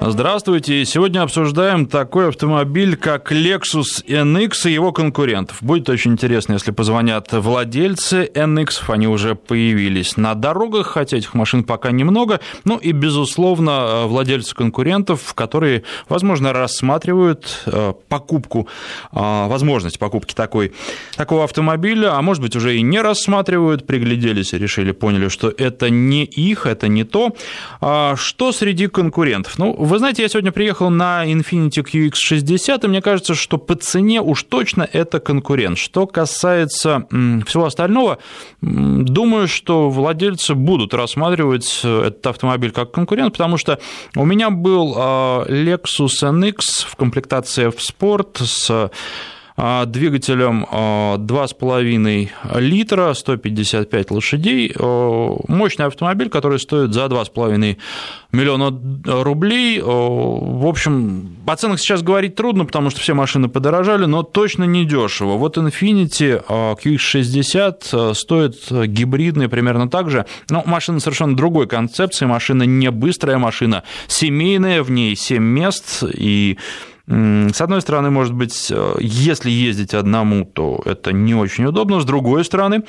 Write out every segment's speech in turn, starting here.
Здравствуйте. Сегодня обсуждаем такой автомобиль, как Lexus NX и его конкурентов. Будет очень интересно, если позвонят владельцы NX, они уже появились на дорогах, хотя этих машин пока немного. Ну и, безусловно, владельцы конкурентов, которые, возможно, рассматривают э, покупку, э, возможность покупки такой, такого автомобиля, а может быть, уже и не рассматривают, пригляделись и решили, поняли, что это не их, это не то. А что среди конкурентов? Ну, вы знаете, я сегодня приехал на Infiniti QX60, и мне кажется, что по цене уж точно это конкурент. Что касается всего остального, думаю, что владельцы будут рассматривать этот автомобиль как конкурент, потому что у меня был а, Lexus NX в комплектации F-Sport с двигателем 2,5 а, литра, 155 лошадей. Мощный автомобиль, который стоит за 2,5 миллиона рублей. В общем, о ценах сейчас говорить трудно, потому что все машины подорожали, но точно не дешево. Вот Infiniti а, QX60 стоит гибридный примерно так же. Но машина совершенно другой концепции. Машина не быстрая, машина семейная, в ней 7 мест и с одной стороны, может быть, э, если ездить одному, то это не очень удобно. С другой стороны,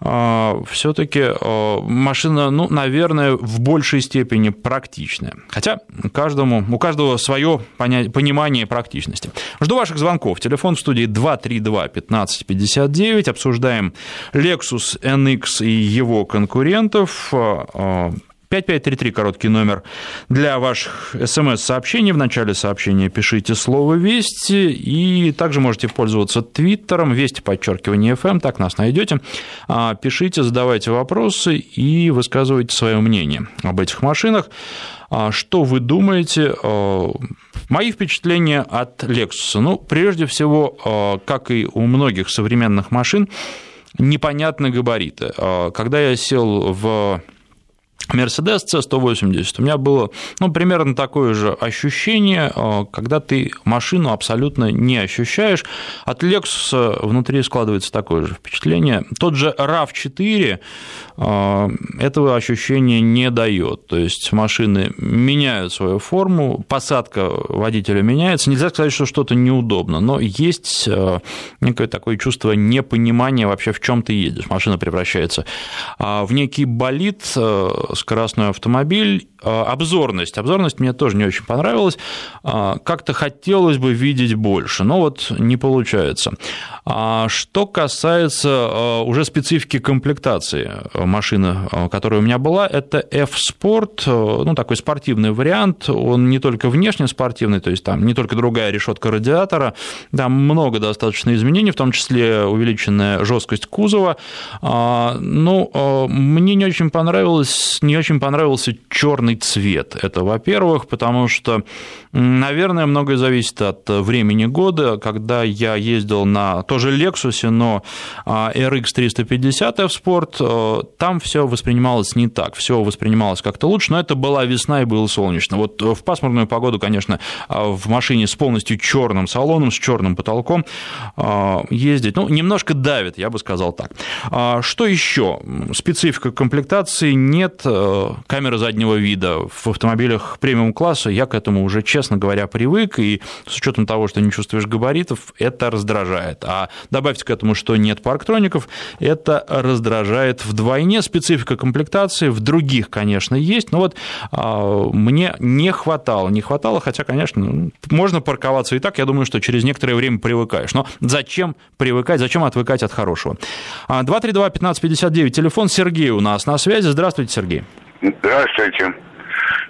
э, все-таки э, машина, ну, наверное, в большей степени практичная. Хотя каждому, у каждого свое понимание практичности. Жду ваших звонков. Телефон в студии 232-1559. Обсуждаем Lexus NX и его конкурентов. 5533 короткий номер для ваших смс-сообщений. В начале сообщения пишите слово «Вести», и также можете пользоваться твиттером «Вести подчеркивание FM», так нас найдете. А, пишите, задавайте вопросы и высказывайте свое мнение об этих машинах. А, что вы думаете? А, мои впечатления от Lexus. Ну, прежде всего, как и у многих современных машин, непонятны габариты. Когда я сел в Mercedes C180, у меня было ну, примерно такое же ощущение, э, когда ты машину абсолютно не ощущаешь. От Lexus внутри складывается такое же впечатление. Тот же RAV4 э, этого ощущения не дает. То есть машины меняют свою форму, посадка водителя меняется. Нельзя сказать, что что-то неудобно, но есть э, некое такое чувство непонимания вообще, в чем ты едешь. Машина превращается в некий болид скоростной автомобиль. А, обзорность. Обзорность мне тоже не очень понравилась. А, как-то хотелось бы видеть больше, но вот не получается. А что касается уже специфики комплектации машины, которая у меня была, это F-Sport, ну, такой спортивный вариант. Он не только внешне спортивный, то есть там не только другая решетка радиатора, там много достаточно изменений, в том числе увеличенная жесткость кузова. Ну, мне не очень понравилось, не очень понравился черный цвет. Это, во-первых, потому что, наверное, многое зависит от времени года. Когда я ездил на тоже Lexus, но а, RX 350 F-Sport, э, там все воспринималось не так. Все воспринималось как-то лучше, но это была весна и было солнечно. Вот в пасмурную погоду, конечно, а, в машине с полностью черным салоном, с черным потолком а, ездить, ну, немножко давит, я бы сказал так. Что еще? Специфика комплектации нет э, камеры заднего вида. В автомобилях премиум-класса я к этому уже, честно говоря, привык, и с учетом того, что не чувствуешь габаритов, это раздражает. А добавьте к этому, что нет парктроников, это раздражает вдвойне. Специфика комплектации в других, конечно, есть, но вот а, мне не хватало, не хватало, хотя, конечно, ну, можно парковаться и так, я думаю, что через некоторое время привыкаешь. Но зачем привыкать, зачем отвыкать от хорошего? 232-1559, телефон Сергей у нас на связи. Здравствуйте, Сергей. Здравствуйте.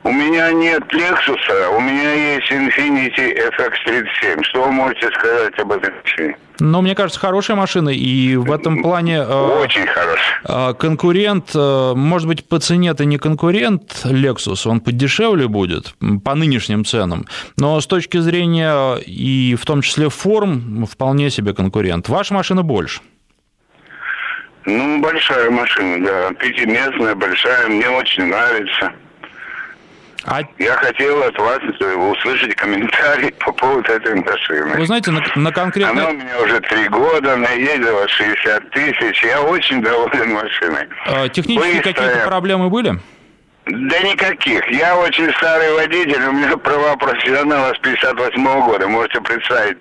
У меня нет Lexus, у меня есть Infiniti FX37. Что вы можете сказать об этой машине? Ну, мне кажется, хорошая машина, и в этом плане... Э, Очень хорошая. Э, конкурент, э, может быть, по цене это не конкурент Lexus, он подешевле будет по нынешним ценам, но с точки зрения и в том числе форм, вполне себе конкурент. Ваша машина больше. Ну, большая машина, да. Пятиместная, большая. Мне очень нравится. А... Я хотел от вас услышать комментарий по поводу этой машины. Вы знаете, на, на конкретно... Она у меня уже три года, она ездила 60 тысяч. Я очень доволен машиной. А, технические какие-то проблемы были? Да никаких. Я очень старый водитель, у меня права профессионала с 58 -го года. Можете представить,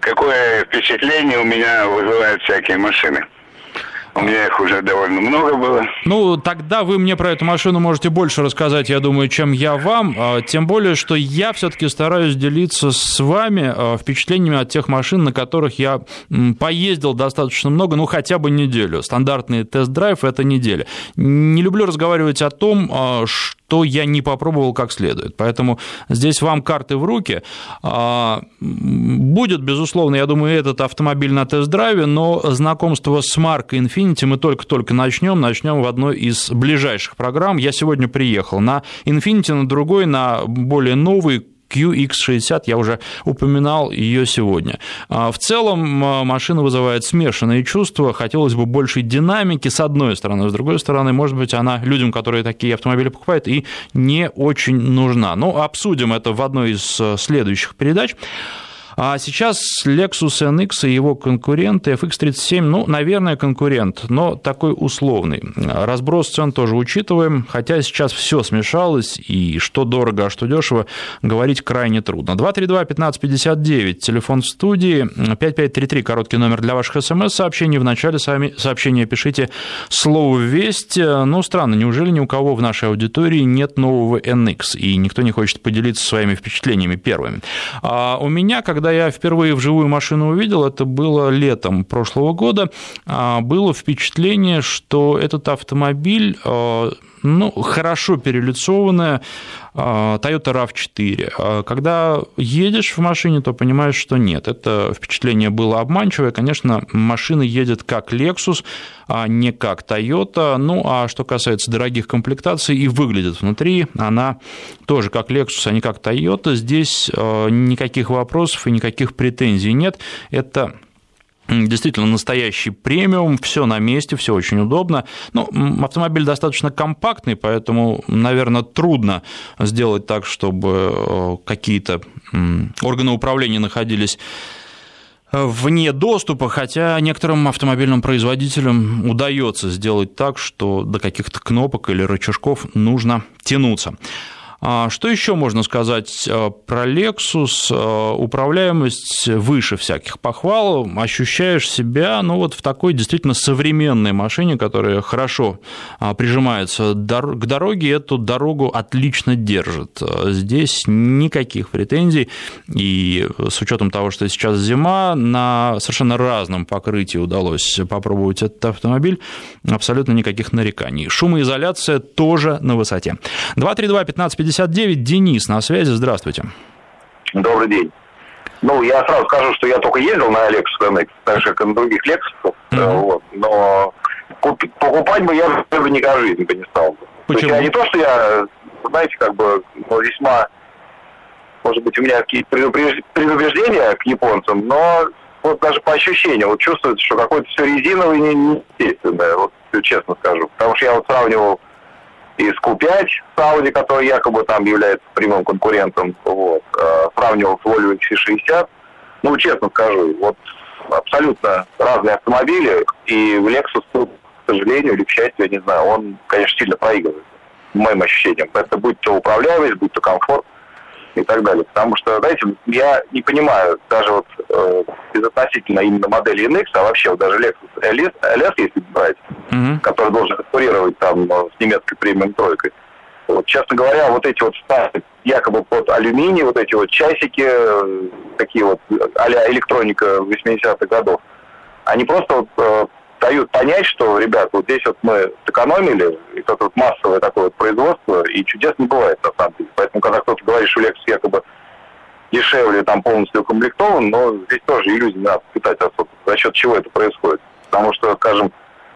какое впечатление у меня вызывают всякие машины. У меня их уже довольно много было. Ну, тогда вы мне про эту машину можете больше рассказать, я думаю, чем я вам. А, тем более, что я все-таки стараюсь делиться с вами а, впечатлениями от тех машин, на которых я поездил достаточно много, ну, хотя бы неделю. Стандартный тест-драйв – это неделя. Не люблю разговаривать о том, что а, то я не попробовал как следует. Поэтому здесь вам карты в руки. Будет, безусловно, я думаю, этот автомобиль на тест-драйве, но знакомство с маркой Infiniti мы только-только начнем. Начнем в одной из ближайших программ. Я сегодня приехал на Infiniti, на другой, на более новый QX60, я уже упоминал ее сегодня. А, в целом машина вызывает смешанные чувства, хотелось бы большей динамики с одной стороны, с другой стороны, может быть, она людям, которые такие автомобили покупают, и не очень нужна. Но обсудим это в одной из а, следующих передач. А сейчас Lexus NX и его конкуренты FX37, ну, наверное, конкурент, но такой условный. Разброс цен тоже учитываем, хотя сейчас все смешалось, и что дорого, а что дешево, говорить крайне трудно. 232-1559, телефон в студии, 5533, короткий номер для ваших смс-сообщений. В начале сообщения пишите слово «Весть». Ну, странно, неужели ни у кого в нашей аудитории нет нового NX, и никто не хочет поделиться своими впечатлениями первыми? А у меня, когда когда я впервые вживую машину увидел, это было летом прошлого года, а, было впечатление, что этот автомобиль а, ну, хорошо перелицованная Toyota RAV4. Когда едешь в машине, то понимаешь, что нет. Это впечатление было обманчивое. Конечно, машина едет как Lexus, а не как Toyota. Ну, а что касается дорогих комплектаций, и выглядит внутри она тоже как Lexus, а не как Toyota. Здесь а, никаких вопросов и никаких претензий нет. Это Действительно, настоящий премиум, все на месте, все очень удобно. Ну, автомобиль достаточно компактный, поэтому, наверное, трудно сделать так, чтобы э, какие-то органы управления находились э, вне доступа, хотя некоторым автомобильным производителям удается сделать так, что до каких-то кнопок или рычажков нужно тянуться. А что еще можно сказать э, про Lexus? Э, управляемость выше всяких похвал. Ощущаешь себя ну, вот в такой действительно современной машине, которая хорошо а, прижимается к дороге, эту дорогу отлично держит. Здесь никаких претензий. И с учетом того, что сейчас зима, на совершенно разном покрытии удалось попробовать этот автомобиль, абсолютно никаких нареканий. Шумоизоляция тоже на высоте. 232 15 59. Денис на связи. Здравствуйте. Добрый день. Ну, я сразу скажу, что я только ездил на Lexus NX, так же, как и на других Lexus. Mm-hmm. Вот, но покупать бы я бы никогда в жизни бы не стал. Почему? То есть, не то, что я, знаете, как бы ну, весьма, может быть, у меня какие-то предубеждения к японцам, но вот даже по ощущениям, вот чувствуется, что какое-то все резиновое и неестественное, вот честно скажу. Потому что я вот сравнивал и с Q5 с Audi, который якобы там является прямым конкурентом, вот, э, сравнивал с Volvo XC60. Ну, честно скажу, вот абсолютно разные автомобили, и Lexus, к сожалению или к счастью, я не знаю, он, конечно, сильно проигрывает, моим ощущениям. Это будь то управляемость, будь то комфорт и так далее. Потому что, знаете, я не понимаю, даже вот э, безотносительно именно модели NX, а вообще вот даже Lexus LS, LS если брать, mm-hmm. который должен конкурировать там э, с немецкой премиум тройкой. Вот, честно говоря, вот эти вот якобы под алюминий, вот эти вот часики, э, такие вот а электроника 80-х годов, они просто вот, э, дают понять, что, ребят, вот здесь вот мы сэкономили, и это вот массовое такое вот производство, и чудес не бывает на самом деле. Поэтому, когда кто-то говорит, что Lexus якобы дешевле, там полностью укомплектован, но здесь тоже иллюзии надо питать особо. За счет чего это происходит? Потому что, скажем,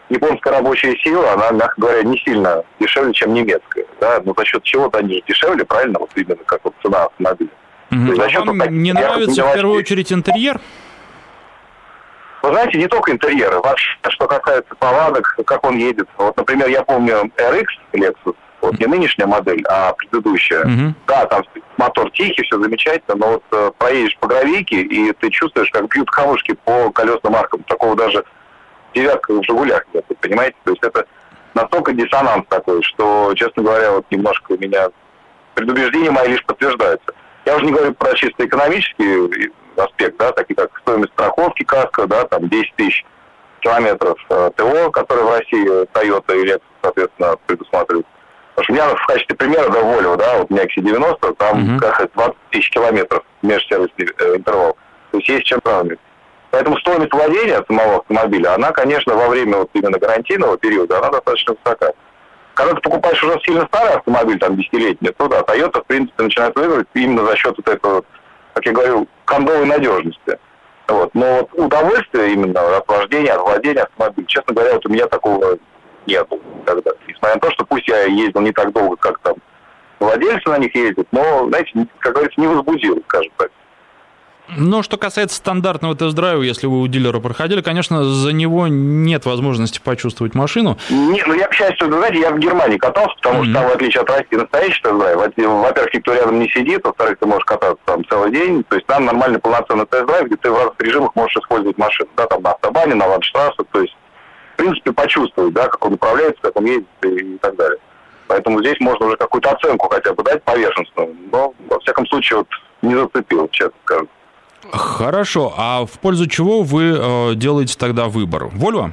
японская рабочая сила, она, мягко говоря, не сильно дешевле, чем немецкая. Да? Но за счет чего-то они же дешевле, правильно? Вот именно как вот цена автомобиля. Угу. А вам не нравится в первую очередь интерьер? Вы знаете, не только интерьеры, вообще, что касается повадок, как он едет. Вот, например, я помню RX Lexus, вот не нынешняя модель, а предыдущая. Mm-hmm. Да, там мотор тихий, все замечательно, но вот э, проедешь по гравийке, и ты чувствуешь, как бьют камушки по колесным аркам. Такого даже девятка в «Жигулях» нет, понимаете? То есть это настолько диссонанс такой, что, честно говоря, вот немножко у меня предубеждения мои лишь подтверждаются. Я уже не говорю про чисто экономический аспект, да, такие как стоимость страховки каска, да, там 10 тысяч километров э, ТО, которые в России Toyota и Lexus, соответственно, предусматривают. Потому что у меня в качестве примера, да, Volvo, да, вот у меня XC90, там uh-huh. 20 тысяч километров межсервисный э, интервал. То есть есть чем сравнивать. Поэтому стоимость владения самого автомобиля, она, конечно, во время вот именно гарантийного периода, она достаточно высока. Когда ты покупаешь уже сильно старый автомобиль, там, десятилетний, то да, Toyota, в принципе, начинает выигрывать именно за счет вот этого, как я говорю, кондовой надежности. Вот. Но вот удовольствие именно от вождения, от владения автомобилем, честно говоря, вот у меня такого нет никогда. Несмотря на то, что пусть я ездил не так долго, как там владельцы на них ездят, но, знаете, как говорится, не возбудил, скажем так. Но что касается стандартного тест-драйва, если вы у дилера проходили, конечно, за него нет возможности почувствовать машину. Не, ну я, к счастью, знаете, я в Германии катался, потому mm-hmm. что там, в отличие от России, настоящий тест-драйв. Во-первых, никто рядом не сидит, во-вторых, ты можешь кататься там целый день. То есть там нормальный полноценный тест-драйв, где ты в разных режимах можешь использовать машину. Да, там на автобане, на ландштрассе, то есть, в принципе, почувствовать, да, как он управляется, как он едет и, и так далее. Поэтому здесь можно уже какую-то оценку хотя бы дать поверхностную. Но, во всяком случае, вот не зацепил, честно скажу. Хорошо. А в пользу чего вы э, делаете тогда выбор? Volvo?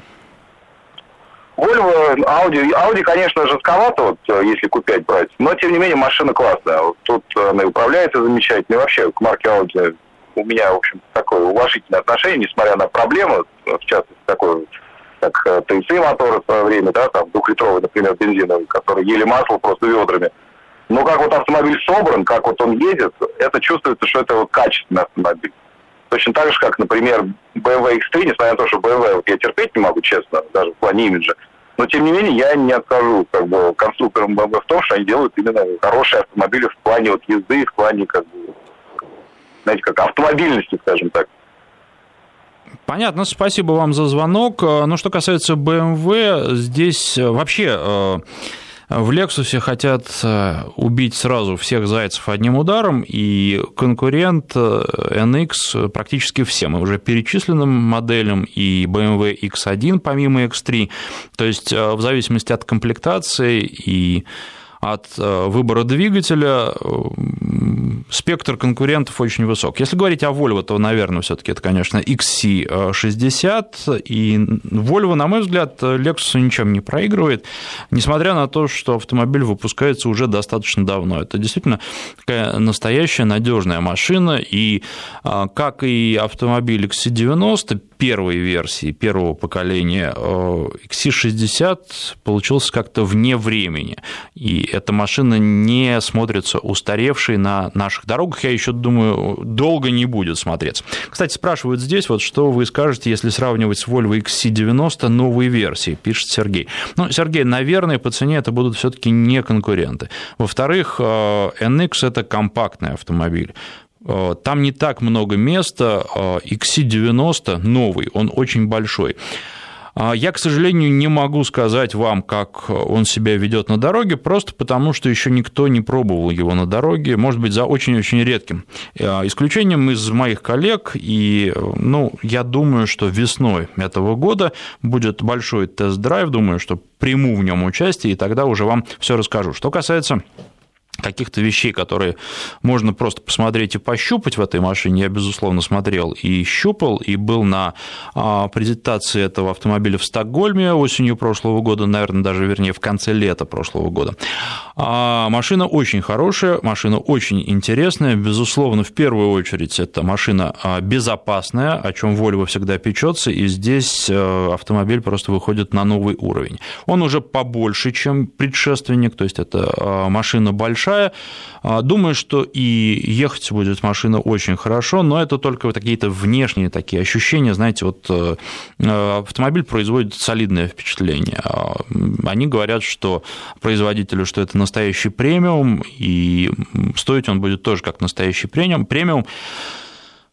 Volvo, Audi, Audi, конечно, жестковато, вот, э, если купить брать, но, тем не менее, машина классная. Вот тут она управляется замечательно, и вообще к марке Audi у меня, в общем, такое уважительное отношение, несмотря на проблемы, в частности, такое, как э, моторы в свое время, да, там, двухлитровый, например, бензиновый, который ели масло просто ведрами. Но как вот автомобиль собран, как вот он едет, это чувствуется, что это вот качественный автомобиль. Точно так же, как, например, BMW X3, несмотря на то, что BMW вот я терпеть не могу, честно, даже в плане имиджа. Но, тем не менее, я не откажу как бы, конструкторам BMW в том, что они делают именно хорошие автомобили в плане вот, езды, в плане, как бы, знаете, как автомобильности, скажем так. Понятно, спасибо вам за звонок. Но что касается BMW, здесь вообще э, в Lexus хотят э, убить сразу всех зайцев одним ударом, и конкурент э, NX практически всем, и уже перечисленным моделям, и BMW X1 помимо X3, то есть э, в зависимости от комплектации и от э, выбора двигателя э, спектр конкурентов очень высок. Если говорить о Volvo, то, наверное, все таки это, конечно, XC60, и Volvo, на мой взгляд, Lexus ничем не проигрывает, несмотря на то, что автомобиль выпускается уже достаточно давно. Это действительно такая настоящая надежная машина, и э, как и автомобиль XC90, первой версии, первого поколения XC60 получился как-то вне времени, и эта машина не смотрится устаревшей на наших дорогах, я еще думаю, долго не будет смотреться. Кстати, спрашивают здесь, вот что вы скажете, если сравнивать с Volvo XC90 новые версии, пишет Сергей. Ну, Сергей, наверное, по цене это будут все-таки не конкуренты. Во-вторых, э, NX это компактный автомобиль. Э, там не так много места, XC90 э, новый, он очень большой. А я, к сожалению, не могу сказать вам, как он себя ведет на дороге, просто потому что еще никто не пробовал его на дороге, может быть, за очень-очень редким исключением из моих коллег. И, ну, я думаю, что весной этого года будет большой тест-драйв, думаю, что приму в нем участие, и тогда уже вам все расскажу. Что касается каких-то вещей, которые можно просто посмотреть и пощупать в этой машине, я, безусловно, смотрел и щупал, и был на а, презентации этого автомобиля в Стокгольме осенью прошлого года, наверное, даже, вернее, в конце лета прошлого года. А, машина очень хорошая, машина очень интересная, безусловно, в первую очередь, это машина а, безопасная, о чем Volvo всегда печется, и здесь э, автомобиль просто выходит на новый уровень. Он уже побольше, чем предшественник, то есть это машина большая, большая. А, думаю, что и ехать будет машина очень хорошо, но это только какие-то внешние такие ощущения. Знаете, вот э, э, автомобиль производит солидное впечатление. А, они говорят, что производителю, что это настоящий премиум, и стоить он будет тоже как настоящий премиум. премиум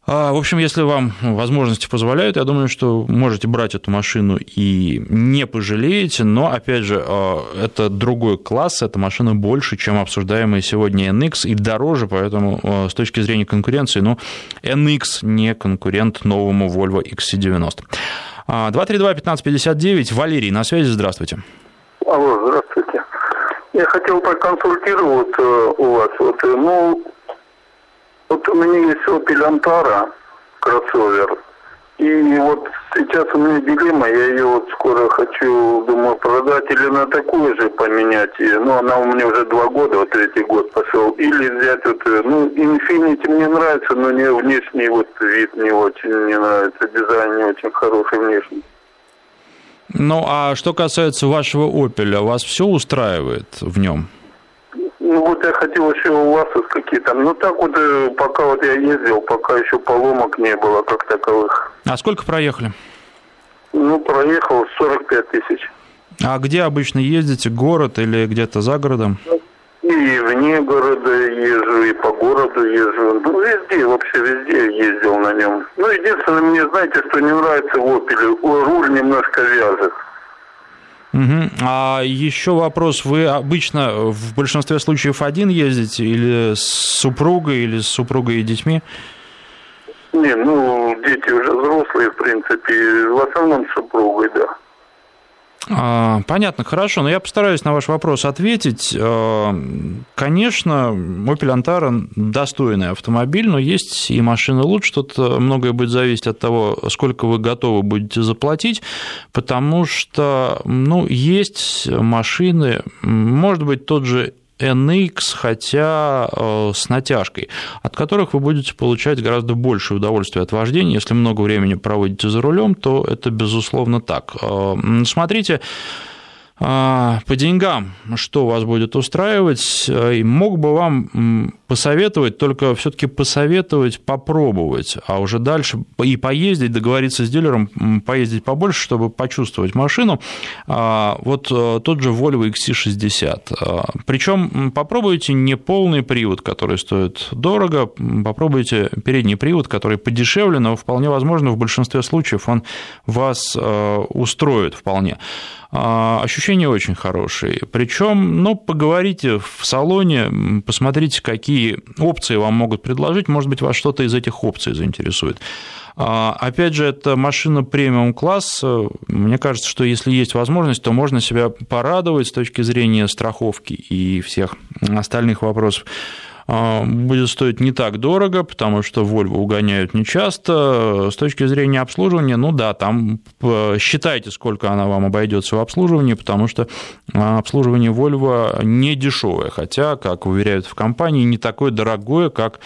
в общем, если вам возможности позволяют, я думаю, что можете брать эту машину и не пожалеете, но, опять же, а, это другой класс, эта машина больше, чем обсуждаемая сегодня NX, и дороже, поэтому а, с точки зрения конкуренции, ну, NX не конкурент новому Volvo XC90. 232-1559, Валерий, на связи, здравствуйте. Алло, здравствуйте. Я хотел проконсультироваться у вас. Вот, э, ну, вот у меня есть Opel Antara, кроссовер. И вот сейчас у меня дилемма, я ее вот скоро хочу, думаю, продать или на такую же поменять. Ну, она у меня уже два года, вот третий год пошел. Или взять вот, э, ну, Infinity мне нравится, но не внешний вот вид не очень мне нравится, дизайн не очень хороший внешний. Ну, а что касается вашего Opel, вас все устраивает в нем? Ну вот я хотел еще у вас какие-то. Ну так вот, э, пока вот я ездил, пока еще поломок не было как таковых. А сколько проехали? Ну, проехал 45 тысяч. А где обычно ездите? Город или где-то за городом? И вне города езжу, и по городу езжу. Ну, везде, вообще везде ездил на нем. Ну, единственное, мне, знаете, что не нравится в «Опеле»? Руль немножко вязок. Угу. А еще вопрос. Вы обычно в большинстве случаев один ездите или с супругой, или с супругой и детьми? Не, ну, дети уже взрослые, в принципе. В основном с супругой, да. А, понятно, хорошо, но я постараюсь на ваш вопрос ответить. А, конечно, Opel Antara достойный автомобиль, но есть и машины лучше. Тут многое будет зависеть от того, сколько вы готовы будете заплатить, потому что ну, есть машины, может быть, тот же NX, хотя э, с натяжкой, от которых вы будете получать гораздо больше удовольствия от вождения. Если много времени проводите за рулем, то это безусловно так. Э, смотрите, по деньгам, что вас будет устраивать, и мог бы вам посоветовать, только все-таки посоветовать попробовать, а уже дальше и поездить, договориться с дилером, поездить побольше, чтобы почувствовать машину. А, вот э, тот же Volvo XC60. А, Причем попробуйте не полный привод, который стоит дорого, попробуйте передний привод, который подешевле, но вполне возможно в большинстве случаев он вас э, устроит вполне. А, ощущения очень хорошие. Причем, ну, поговорите в салоне, посмотрите, какие опции вам могут предложить. Может быть, вас что-то из этих опций заинтересует. А, опять же, это машина премиум класса. Мне кажется, что если есть возможность, то можно себя порадовать с точки зрения страховки и всех остальных вопросов. А, будет стоить не так дорого, потому что Volvo угоняют нечасто. С точки зрения обслуживания, ну да, там считайте, сколько она вам обойдется в обслуживании, потому что а, обслуживание Volvo не дешевое, хотя, как уверяют в компании, не такое дорогое, как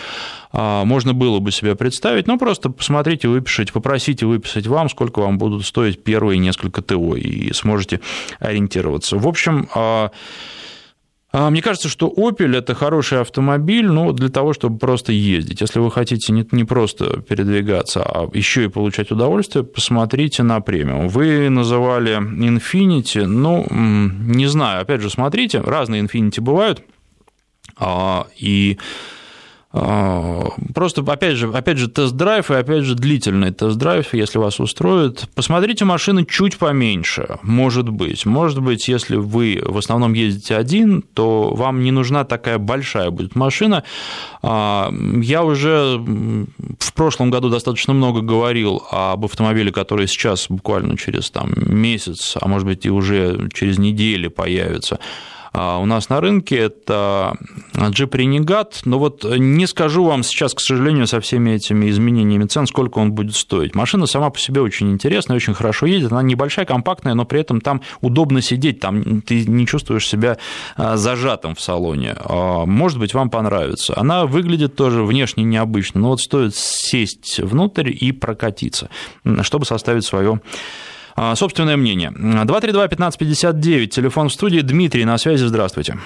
а, можно было бы себе представить, но просто посмотрите, выпишите, попросите выписать вам, сколько вам будут стоить первые несколько ТО, и сможете ориентироваться. В общем, мне кажется, что Opel это хороший автомобиль, но для того, чтобы просто ездить. Если вы хотите не, не просто передвигаться, а еще и получать удовольствие, посмотрите на премиум. Вы называли Infinity, ну, не знаю, опять же, смотрите, разные Infinity бывают, а, и а, просто, опять же, опять же, тест-драйв и, опять же, длительный тест-драйв, если вас устроит. Посмотрите машины чуть поменьше, может быть. Может быть, если вы в основном ездите один, то вам не нужна такая большая будет машина. А, я уже в прошлом году достаточно много говорил об автомобиле, который сейчас буквально через там, месяц, а может быть, и уже через неделю появится а у нас на рынке, это Jeep Renegade, но вот не скажу вам сейчас, к сожалению, со всеми этими изменениями цен, сколько он будет стоить. Машина сама по себе очень интересная, очень хорошо едет, она небольшая, компактная, но при этом там удобно сидеть, там ты не чувствуешь себя а, зажатым в салоне. А, может быть, вам понравится. Она выглядит тоже внешне необычно, но вот стоит сесть внутрь и прокатиться, чтобы составить свое а, собственное мнение. 232-1559, телефон в студии. Дмитрий на связи, здравствуйте.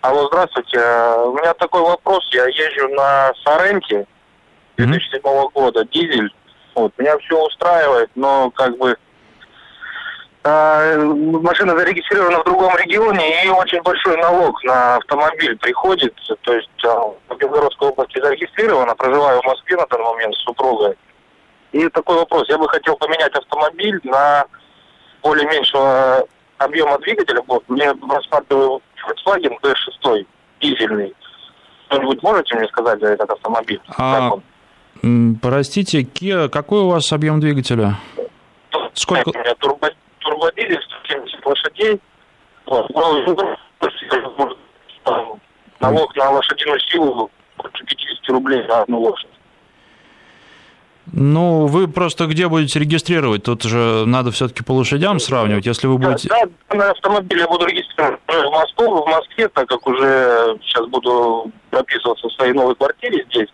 Алло, здравствуйте. У меня такой вопрос. Я езжу на Соренте 2007 mm-hmm. года, дизель. Вот, меня все устраивает, но как бы э, машина зарегистрирована в другом регионе, и очень большой налог на автомобиль приходит. То есть э, в Белгородской области зарегистрирована, проживаю в Москве на данный момент с супругой. И такой вопрос. Я бы хотел поменять автомобиль на более меньшего объема двигателя. Вот, мне рассматриваю Volkswagen B6 дизельный. Что-нибудь можете мне сказать за этот автомобиль? А, простите, Kia, какой у вас объем двигателя? Сколько? У меня турбо, турбодизель, 170 лошадей, налог на лошадиную силу больше 50 рублей на одну лошадь. Ну, вы просто где будете регистрировать? Тут же надо все-таки по лошадям сравнивать. Если вы будете... Да, на автомобиле я буду регистрировать в Москву, в Москве, так как уже сейчас буду прописываться в своей новой квартире здесь.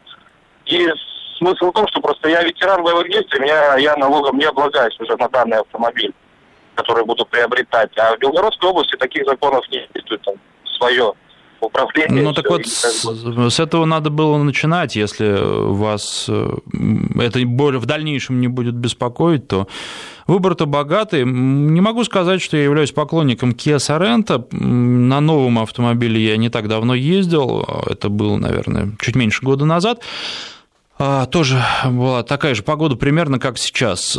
И смысл в том, что просто я ветеран боевых действий, меня, я налогом не облагаюсь уже на данный автомобиль, который буду приобретать. А в Белгородской области таких законов не действует, там свое управление. Ну так вот, с, с этого надо было начинать. Если вас э, это более в дальнейшем не будет беспокоить, то выбор-то богатый. Не могу сказать, что я являюсь поклонником Kia Sorento. На новом автомобиле я не так давно ездил. Это было, наверное, чуть меньше года назад. А, тоже была такая же погода примерно как сейчас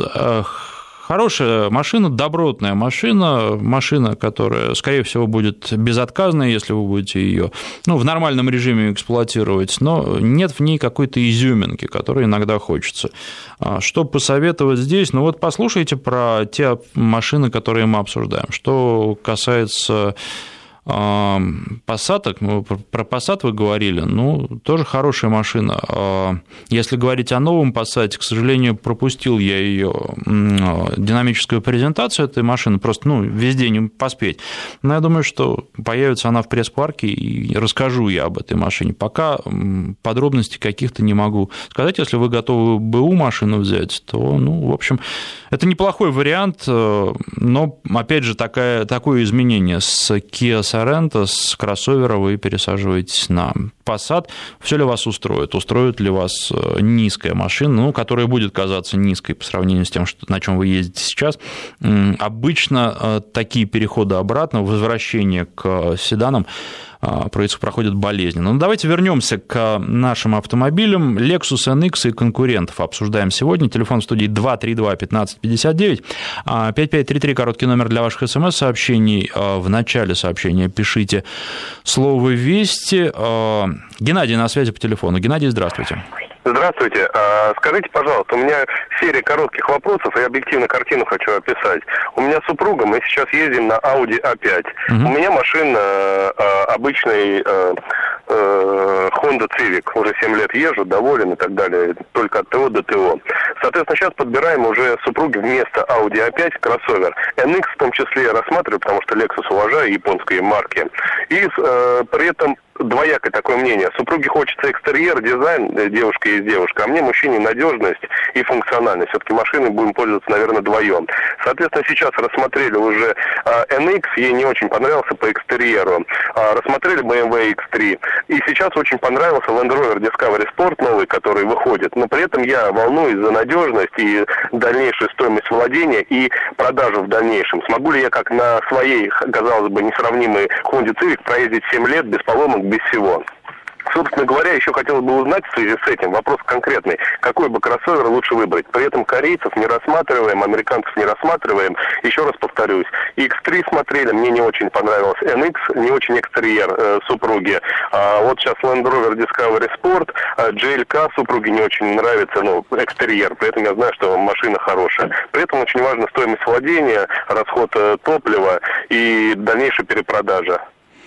Хорошая машина, добротная машина, машина, которая, скорее всего, будет безотказная, если вы будете ее ну, в нормальном режиме эксплуатировать, но нет в ней какой-то изюминки, которой иногда хочется. А что посоветовать здесь? Ну вот послушайте про те машины, которые мы обсуждаем. Что касается Passat, мы про Passat вы говорили, ну, тоже хорошая машина. А если говорить о новом Passat, к сожалению, пропустил я ее динамическую презентацию этой машины, просто, ну, везде не поспеть. Но я думаю, что появится она в пресс-парке, и расскажу я об этой машине. Пока подробностей каких-то не могу сказать. Если вы готовы БУ машину взять, то, ну, в общем, это неплохой вариант, э, но, опять же, такая, такое изменение с Kia Sorento с кроссовера вы пересаживаетесь на Passat. Все ли вас устроит? Устроит ли вас э, низкая машина, ну, которая будет казаться низкой по сравнению с тем, что, на чем вы ездите сейчас? Обычно э, такие переходы обратно, возвращение к седанам проходят болезненно. Но давайте вернемся к нашим автомобилям. Lexus NX и конкурентов обсуждаем сегодня. Телефон в студии 232-1559. 5533, короткий номер для ваших смс-сообщений. А, в начале сообщения пишите слово «Вести». А, Геннадий на связи по телефону. Геннадий, здравствуйте. Здравствуйте. А, скажите, пожалуйста, у меня серия коротких вопросов, и объективно картину хочу описать. У меня супруга, мы сейчас ездим на Audi A5. Угу. У меня машина а, обычный а, а, Honda Civic. Уже 7 лет езжу, доволен и так далее. Только от ТО до ТО. Соответственно, сейчас подбираем уже супруге вместо Audi A5 кроссовер. NX в том числе я рассматриваю, потому что Lexus уважаю, японские марки. И э, при этом двоякое такое мнение. Супруге хочется экстерьер, дизайн, э, девушка есть девушка, а мне, мужчине, надежность и функциональность. Все-таки машины будем пользоваться, наверное, вдвоем. Соответственно, сейчас рассмотрели уже а, NX, ей не очень понравился по экстерьеру. А, рассмотрели BMW X3. И сейчас очень понравился Land Rover Discovery Sport новый, который выходит. Но при этом я волнуюсь за надежность и дальнейшую стоимость владения и продажу в дальнейшем. Смогу ли я, как на своей, казалось бы, несравнимой Honda Civic проездить 7 лет без поломок, без всего. Собственно говоря, еще хотелось бы узнать в связи с этим, вопрос конкретный, какой бы кроссовер лучше выбрать. При этом корейцев не рассматриваем, американцев не рассматриваем. Еще раз повторюсь, X3 смотрели, мне не очень понравился. NX, не очень экстерьер э, супруги. А вот сейчас Land Rover Discovery Sport, а GLK супруге не очень нравится, ну, экстерьер. При этом я знаю, что машина хорошая. При этом очень важна стоимость владения, расход э, топлива и дальнейшая перепродажа.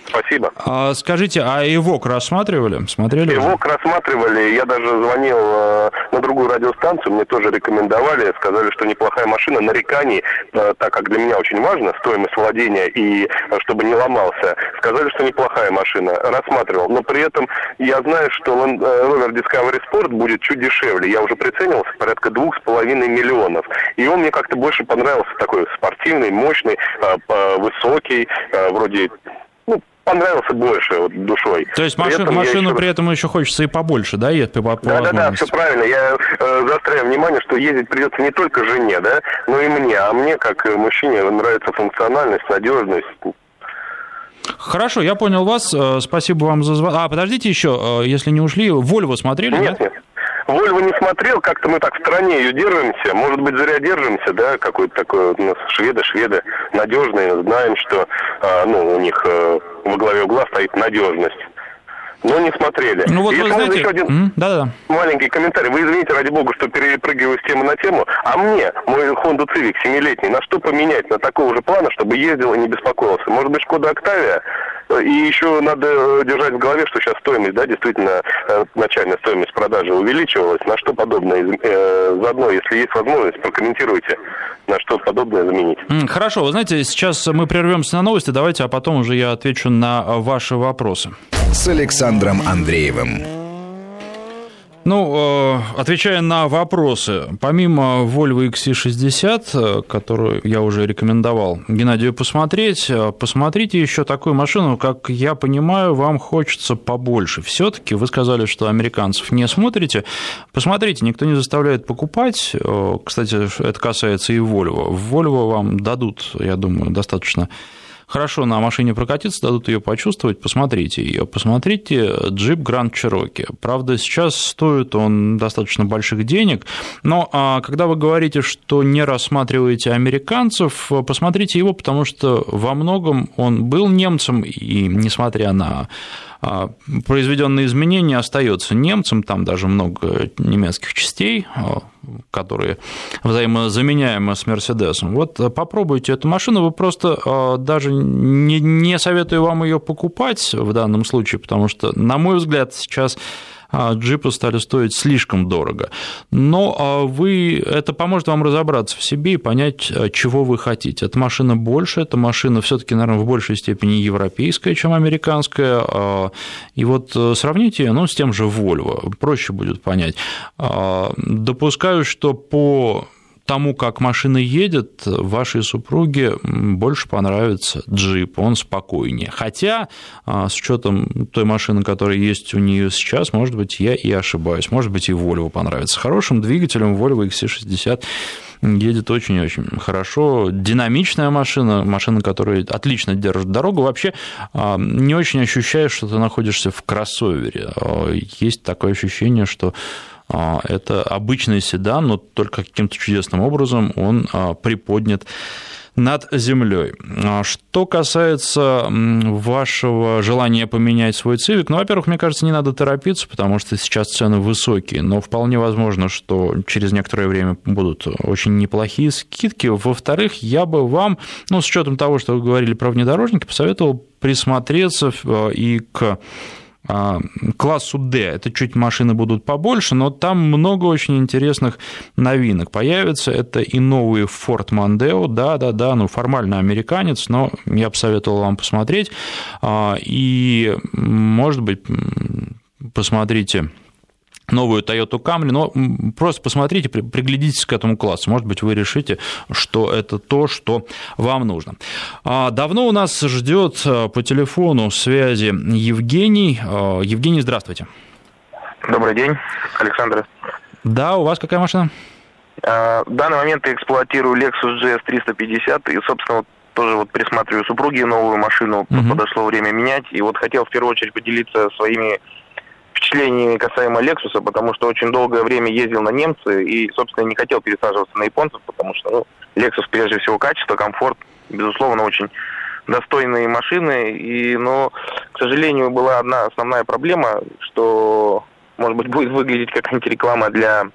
Спасибо. А, скажите, а ИВОК рассматривали? Смотрели? ИВОК рассматривали. Я даже звонил э, на другую радиостанцию, мне тоже рекомендовали, сказали, что неплохая машина. Нареканий, э, так как для меня очень важно стоимость владения и э, чтобы не ломался, сказали, что неплохая машина. Рассматривал. Но при этом я знаю, что Land Rover Discovery Sport будет чуть дешевле. Я уже приценился, порядка двух с половиной миллионов. И он мне как-то больше понравился, такой спортивный, мощный, высокий, вроде понравился больше вот, душой. То есть машину, при машину еще... при этом еще хочется и побольше, да, ехать по, по Да, да, да, все правильно. Я э, заостряю внимание, что ездить придется не только жене, да, но и мне. А мне, как мужчине, нравится функциональность, надежность. Хорошо, я понял вас. Э, спасибо вам за звонок. А, подождите еще, э, если не ушли, Вольво смотрели, нет? Нет, Вольво не смотрел, как-то мы так в стране ее держимся. Может быть, зря держимся, да, какой-то такой у нас шведы, шведы надежные, знаем, что а, ну, у них а, во главе угла стоит надежность. но не смотрели. Ну вот и вы знаете... еще один да, да. маленький комментарий. Вы извините, ради бога, что перепрыгиваю с темы на тему, а мне, мой Honda Civic 7-летний, на что поменять на такого же плана, чтобы ездил и не беспокоился? Может быть, Шкода Октавия? И еще надо э, держать в голове, что сейчас стоимость, да, действительно, э, начальная стоимость продажи увеличивалась. На что подобное э, заодно, если есть возможность, прокомментируйте, на что подобное заменить. Хорошо, вы знаете, сейчас мы прервемся на новости, давайте, а потом уже я отвечу на ваши вопросы. С Александром Андреевым. Ну, э, отвечая на вопросы, помимо Volvo XC60, э, которую я уже рекомендовал Геннадию посмотреть, э, посмотрите еще такую машину, как я понимаю, вам хочется побольше. Все-таки вы сказали, что американцев не смотрите. Посмотрите, никто не заставляет покупать. Кстати, это касается и Volvo. В Volvo вам дадут, я думаю, достаточно хорошо на машине прокатиться, дадут ее почувствовать, посмотрите ее. Посмотрите джип Grand Cherokee. Правда, сейчас стоит он достаточно больших денег, но а, когда вы говорите, что не рассматриваете американцев, посмотрите его, потому что во многом он был немцем, и несмотря на а, произведенные изменения остается немцем, там даже много немецких частей, а, которые взаимозаменяемы с Мерседесом. Вот попробуйте эту машину, вы просто а, даже не, не советую вам ее покупать в данном случае, потому что, на мой взгляд, сейчас а, джипы стали стоить слишком дорого. Но а, вы, это поможет вам разобраться в себе и понять, а, чего вы хотите. Эта машина больше, эта машина все-таки, наверное, в большей степени европейская, чем американская. И вот э, сравните ее ну, с тем же Volvo, проще будет понять. Допускаю, что по тому, как машина едет, вашей супруге больше понравится джип, он спокойнее. Хотя, а, с учетом той машины, которая есть у нее сейчас, может быть, я и ошибаюсь. Может быть, и Volvo понравится. Хорошим двигателем Volvo XC60 едет очень-очень хорошо. Динамичная машина, машина, которая отлично держит дорогу. Вообще а, не очень ощущаешь, что ты находишься в кроссовере. А, есть такое ощущение, что это обычный седан, но только каким-то чудесным образом он а, приподнят над землей. А что касается вашего желания поменять свой цивик, ну, во-первых, мне кажется, не надо торопиться, потому что сейчас цены высокие, но вполне возможно, что через некоторое время будут очень неплохие скидки. Во-вторых, я бы вам, ну, с учетом того, что вы говорили про внедорожники, посоветовал присмотреться и к а, классу D. Это чуть машины будут побольше, но там много очень интересных новинок появится. Это и новый Ford Mondeo, да-да-да, ну формально американец, но я бы советовал вам посмотреть. А, и, может быть, посмотрите новую Toyota Camry, но просто посмотрите, приглядитесь к этому классу. Может быть, вы решите, что это то, что вам нужно. А, давно у нас ждет э, по телефону связи Евгений. А, Евгений, здравствуйте. Добрый день, Александр. Да, у вас какая машина? А, в данный момент я эксплуатирую Lexus GS 350 и, собственно, вот тоже вот присматриваю супруге новую машину, угу. подошло время менять, и вот хотел в первую очередь поделиться своими впечатлениями касаемо Лексуса, потому что очень долгое время ездил на немцы и, собственно, не хотел пересаживаться на японцев, потому что, ну, Lexus прежде всего качество, комфорт, безусловно, очень достойные машины, и, но, к сожалению, была одна основная проблема, что, может быть, будет выглядеть как антиреклама для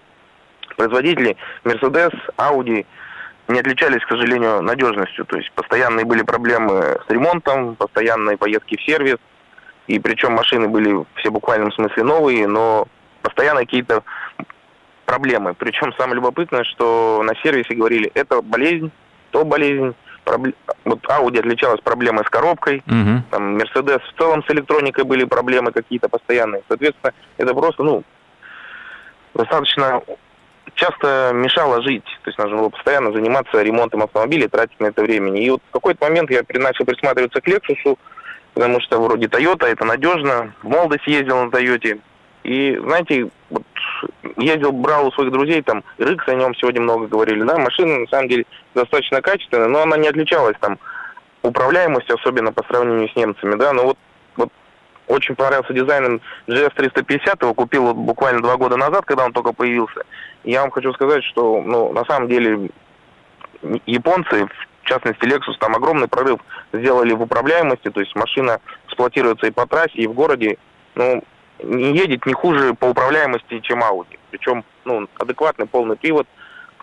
производителей. Mercedes, Audi не отличались, к сожалению, надежностью, то есть постоянные были проблемы с ремонтом, постоянные поездки в сервис, и причем машины были все в буквальном смысле новые, но постоянно какие-то проблемы. Причем самое любопытное, что на сервисе говорили, это болезнь, то болезнь. Проблем... Вот Audi отличалась проблемой с коробкой, угу. там Mercedes в целом с электроникой были проблемы какие-то постоянные. Соответственно, это просто, ну, достаточно часто мешало жить. То есть нужно было постоянно заниматься ремонтом автомобиля, тратить на это времени. И вот в какой-то момент я начал присматриваться к Lexus, потому что вроде Toyota, это надежно. В молодости ездил на Тойоте. И, знаете, вот ездил, брал у своих друзей, там, RX, о нем сегодня много говорили, да, машина, на самом деле, достаточно качественная, но она не отличалась, там, управляемостью, особенно по сравнению с немцами, да, но вот, вот очень понравился дизайн GS 350, его купил вот буквально два года назад, когда он только появился. Я вам хочу сказать, что, ну, на самом деле, японцы, в частности Lexus, там огромный прорыв сделали в управляемости, то есть машина эксплуатируется и по трассе, и в городе, ну, не едет не хуже по управляемости, чем Audi. Причем, ну, адекватный полный привод,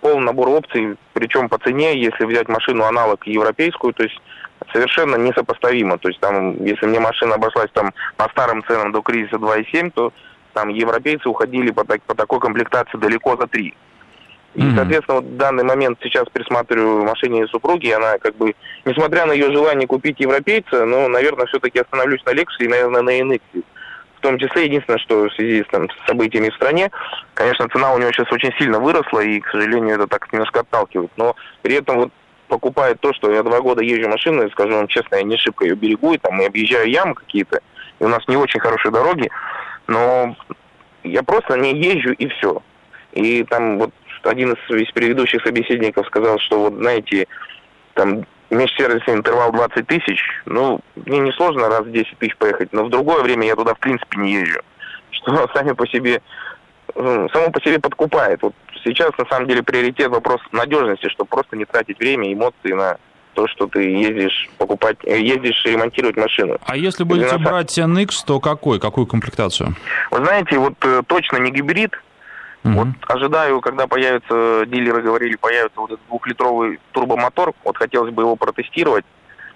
полный набор опций, причем по цене, если взять машину аналог европейскую, то есть совершенно несопоставимо. То есть там, если мне машина обошлась там по старым ценам до кризиса 2,7, то там европейцы уходили по, так, по такой комплектации далеко за 3. И, mm-hmm. соответственно, вот в данный момент сейчас присматриваю машине супруги, она как бы, несмотря на ее желание купить европейца, но, наверное, все-таки остановлюсь на Lexus и, наверное, на NX. В том числе, единственное, что в связи с, там, с событиями в стране, конечно, цена у него сейчас очень сильно выросла, и, к сожалению, это так немножко отталкивает. Но при этом вот покупает то, что я два года езжу машину, и скажу вам честно, я не шибко ее берегу, и там и объезжаю ямы какие-то, и у нас не очень хорошие дороги, но я просто не езжу и все. И там вот один из предыдущих собеседников сказал, что вот, знаете, там межсервисный интервал 20 тысяч, ну, мне несложно раз в 10 тысяч поехать, но в другое время я туда в принципе не езжу. Что сами по себе, ну, само по себе подкупает. Вот сейчас на самом деле приоритет вопрос надежности, чтобы просто не тратить время и эмоции на то, что ты ездишь покупать, ездишь ремонтировать машину. А если будете Или брать NX, то какой, какую комплектацию? Вы знаете, вот э, точно не гибрид, Угу. Вот ожидаю, когда появится, дилеры говорили, появится вот этот двухлитровый турбомотор, вот хотелось бы его протестировать,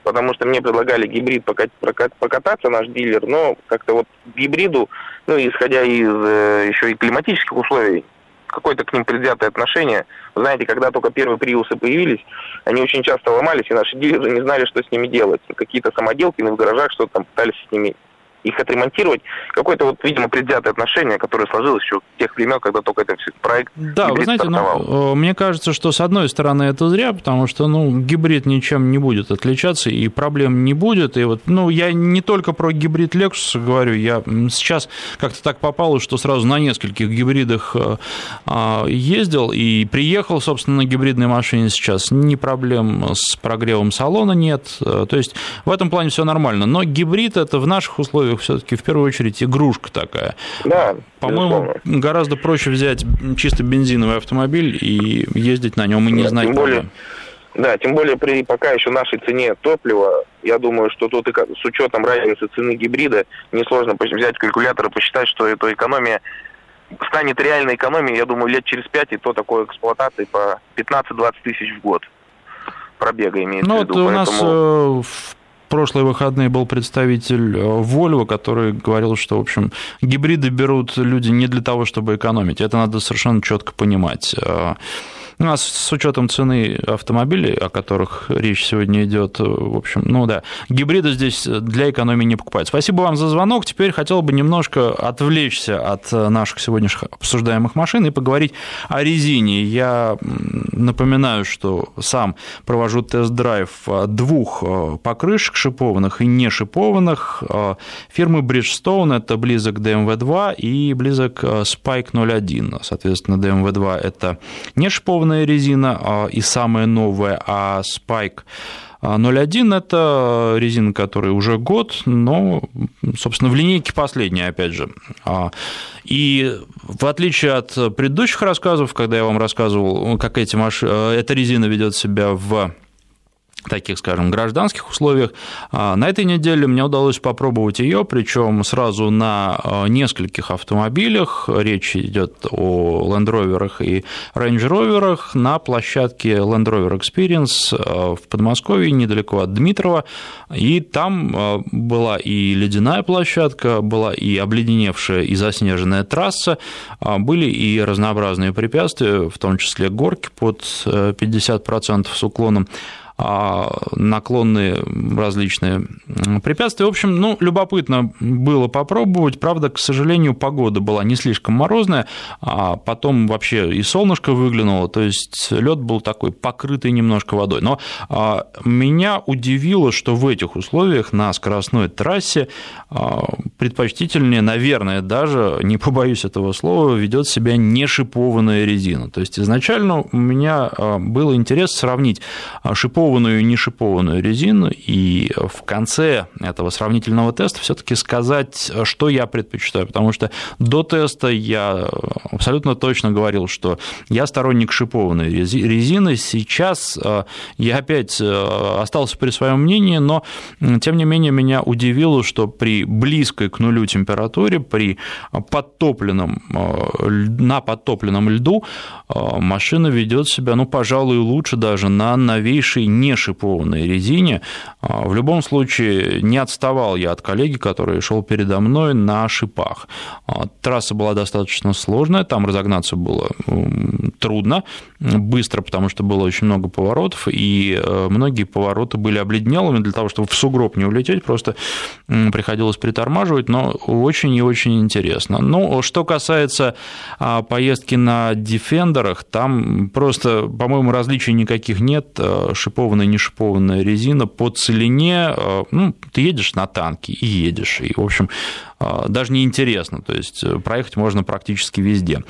потому что мне предлагали гибрид покататься, наш дилер, но как-то вот гибриду, ну, исходя из э, еще и климатических условий, какое-то к ним предвзятое отношение. Вы знаете, когда только первые приусы появились, они очень часто ломались, и наши дилеры не знали, что с ними делать. Какие-то самоделки в гаражах что-то там пытались с ними их отремонтировать. Какое-то вот, видимо, предвзятое отношение, которое сложилось еще в тех времен, когда только этот проект Да, вы знаете, ну, мне кажется, что с одной стороны это зря, потому что, ну, гибрид ничем не будет отличаться, и проблем не будет. И вот, ну, я не только про гибрид Lexus говорю, я сейчас как-то так попало, что сразу на нескольких гибридах э, а, ездил и приехал, собственно, на гибридной машине сейчас. Ни проблем с прогревом салона нет. Э, то есть в этом плане все нормально. Но гибрид это в наших условиях условиях все-таки в первую очередь игрушка такая. Да. По-моему, гораздо проще взять чисто бензиновый автомобиль и ездить на нем и не да, знать. Тем более, да, тем более при пока еще нашей цене топлива, я думаю, что тут и с учетом разницы цены гибрида несложно взять калькулятор и посчитать, что эта экономия станет реальной экономией, я думаю, лет через пять, и то такой эксплуатации по 15-20 тысяч в год пробега имеется ну, в виду. Вот у нас э, в прошлые выходные был представитель э, Volvo, который говорил, что, в общем, гибриды берут люди не для того, чтобы экономить. Это надо совершенно четко понимать. Э, ну, а с учетом цены автомобилей, о которых речь сегодня идет, в общем, ну да, гибриды здесь для экономии не покупают. Спасибо вам за звонок. Теперь хотел бы немножко отвлечься от наших сегодняшних обсуждаемых машин и поговорить о резине. Я напоминаю, что сам провожу тест-драйв двух покрышек шипованных и не шипованных фирмы Bridgestone. Это близок DMV2 и близок Spike 01. Соответственно, DMV2 – это не шипованный кожаная резина а, и самая новая, а Spike 0.1 это резина, которая уже год, но, собственно, в линейке последняя, опять же. А, и в отличие от предыдущих рассказов, когда я вам рассказывал, как эти маш... Э, эта резина ведет себя в таких, скажем, гражданских условиях. А, на этой неделе мне удалось попробовать ее, причем сразу на а, нескольких автомобилях. Речь идет о Land Rover и Range Rover на площадке Land Rover Experience а, в Подмосковье, недалеко от Дмитрова. И там была и ледяная площадка, была и обледеневшая и заснеженная трасса, были и разнообразные препятствия, в том числе горки под 50% с уклоном. А, наклонные различные препятствия. В общем, ну, любопытно было попробовать. Правда, к сожалению, погода была не слишком морозная, а потом вообще и солнышко выглянуло, то есть лед был такой покрытый немножко водой. Но а, меня удивило, что в этих условиях на скоростной трассе а, предпочтительнее, наверное, даже, не побоюсь этого слова, ведет себя не шипованная резина. То есть изначально у меня был интерес сравнить шипованную шипованную и не шипованную резину, и в конце этого сравнительного теста все-таки сказать, что я предпочитаю, потому что до теста я абсолютно точно говорил, что я сторонник шипованной резины. Сейчас э, я опять э, остался при своем мнении, но тем не менее меня удивило, что при близкой к нулю температуре, при подтопленном, э, на подтопленном льду машина ведет себя, ну, пожалуй, лучше даже на новейшей не шипованной резине. В любом случае, не отставал я от коллеги, который шел передо мной на шипах. Трасса была достаточно сложная, там разогнаться было трудно, быстро, потому что было очень много поворотов, и э, многие повороты были обледнелыми для того, чтобы в сугроб не улететь, просто приходилось притормаживать, но очень и очень интересно. Ну, что касается а, поездки на дефендерах, там просто, по-моему, различий никаких нет, э, шипованная, не шипованная резина по целине, э, ну, ты едешь на танке и едешь, и, в общем, даже неинтересно, то есть проехать можно практически везде.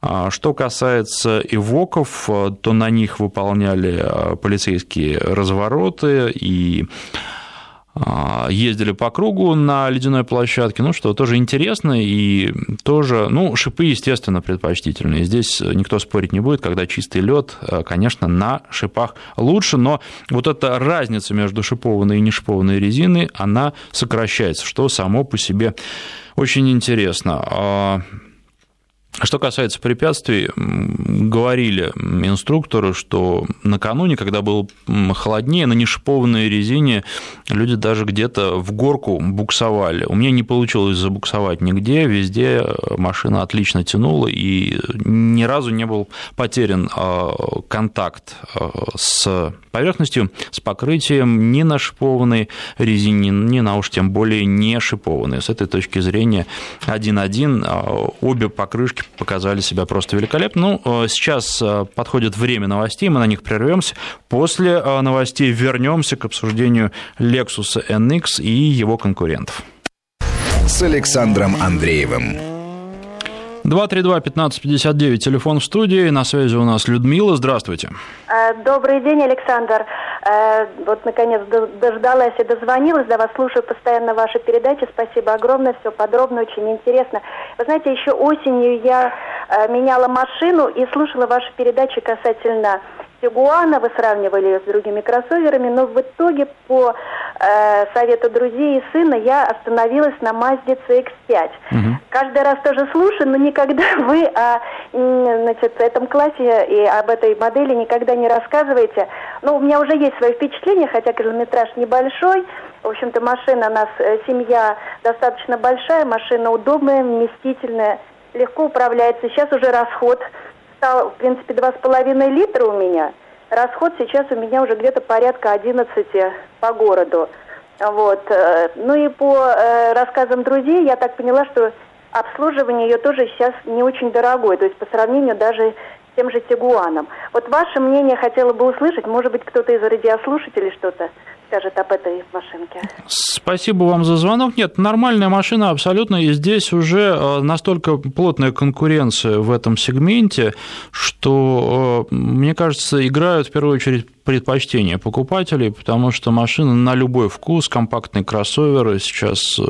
А что касается ивоков, то на них выполняли полицейские развороты и ездили по кругу на ледяной площадке, ну что, тоже интересно и тоже, ну, шипы, естественно, предпочтительные. Здесь никто спорить не будет, когда чистый лед, конечно, на шипах лучше, но вот эта разница между шипованной и нешипованной резиной, она сокращается, что само по себе очень интересно. Что касается препятствий, говорили инструкторы, что накануне, когда было холоднее, на нешипованной резине люди даже где-то в горку буксовали. У меня не получилось забуксовать нигде, везде машина отлично тянула, и ни разу не был потерян а, контакт а, с поверхностью, с покрытием ни на шипованной резине, ни на уж тем более не шипованной. С этой точки зрения 1.1 а, обе покрышки показали себя просто великолепно. Ну, э, сейчас э, подходит время новостей, мы на них прервемся. После э, новостей вернемся к обсуждению Lexus NX и его конкурентов. С Александром Андреевым. 232-1559, телефон в студии. На связи у нас Людмила. Здравствуйте. Добрый день, Александр. Вот, наконец, дождалась и дозвонилась до вас. Слушаю постоянно ваши передачи. Спасибо огромное. Все подробно, очень интересно. Вы знаете, еще осенью я меняла машину и слушала ваши передачи касательно Тигуана, вы сравнивали ее с другими кроссоверами, но в итоге по э, совету друзей и сына я остановилась на Mazda CX-5. Угу. Каждый раз тоже слушаю, но никогда вы о значит, этом классе и об этой модели никогда не рассказываете. Ну, у меня уже есть свои впечатления, хотя километраж небольшой. В общем-то, машина у нас, э, семья достаточно большая, машина удобная, вместительная, легко управляется. Сейчас уже расход стал, в принципе, 2,5 литра у меня. Расход сейчас у меня уже где-то порядка 11 по городу. Вот. Э, ну и по э, рассказам друзей я так поняла, что обслуживание ее тоже сейчас не очень дорогое, то есть по сравнению даже с тем же Тигуаном. Вот ваше мнение хотела бы услышать, может быть, кто-то из радиослушателей что-то скажет об этой машинке. Спасибо вам за звонок. Нет, нормальная машина абсолютно, и здесь уже э, настолько плотная конкуренция в этом сегменте, что, э, мне кажется, играют в первую очередь предпочтения покупателей, потому что машины на любой вкус, компактные кроссоверы сейчас э,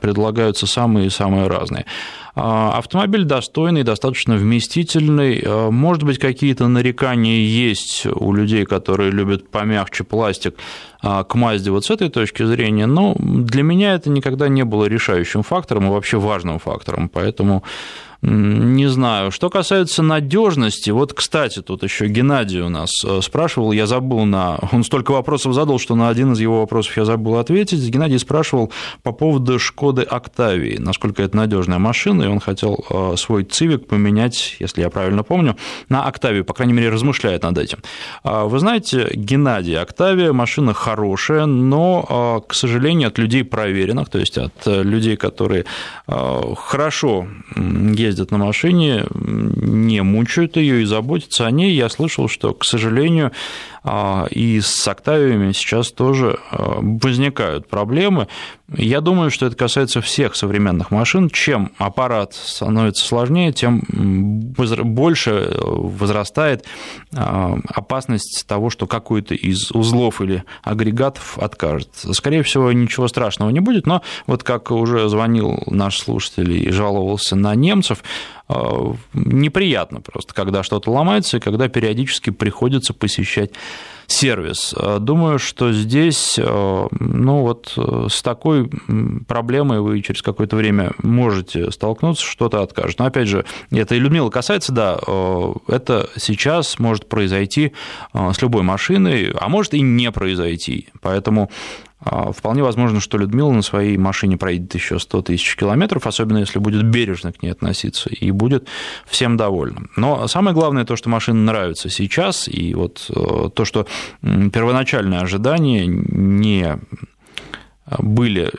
предлагаются самые-самые разные. А, автомобиль достойный, достаточно вместительный. Может быть, какие-то нарекания есть у людей, которые любят помягче пластик, а, к Мазде вот с этой точки зрения, но для меня это никогда не было решающим фактором и вообще важным фактором, поэтому не знаю. Что касается надежности, вот, кстати, тут еще Геннадий у нас э, спрашивал, я забыл на... Он столько вопросов задал, что на один из его вопросов я забыл ответить. Геннадий спрашивал по поводу Шкоды Октавии, насколько это надежная машина, и он хотел э, свой Цивик поменять, если я правильно помню, на Октавию, по крайней мере, размышляет над этим. А вы знаете, Геннадий, Октавия машина хорошая, но, э, к сожалению, от людей проверенных, то есть от людей, которые хорошо ездят ездят на машине, не мучают ее и заботятся о ней. Я слышал, что, к сожалению, а, и с Октавиями сейчас тоже а, возникают проблемы. Я думаю, что это касается всех современных машин. Чем аппарат становится сложнее, тем больше возрастает а, опасность того, что какой-то из узлов или агрегатов откажет. Скорее всего, ничего страшного не будет, но вот как уже звонил наш слушатель и жаловался на немцев, а, неприятно просто, когда что-то ломается и когда периодически приходится посещать сервис. Э, думаю, что здесь, э, ну вот э, с такой проблемой вы через какое-то время можете столкнуться, что-то откажет. Но опять же, это и Людмила касается, да, это сейчас может произойти с любой машиной, а может и не произойти. Поэтому вполне возможно, что Людмила на своей машине проедет еще 100 тысяч километров, особенно если будет бережно к ней относиться, и будет всем довольна. Но самое главное то, что машина нравится сейчас, и вот э, то, что первоначальное ожидание не были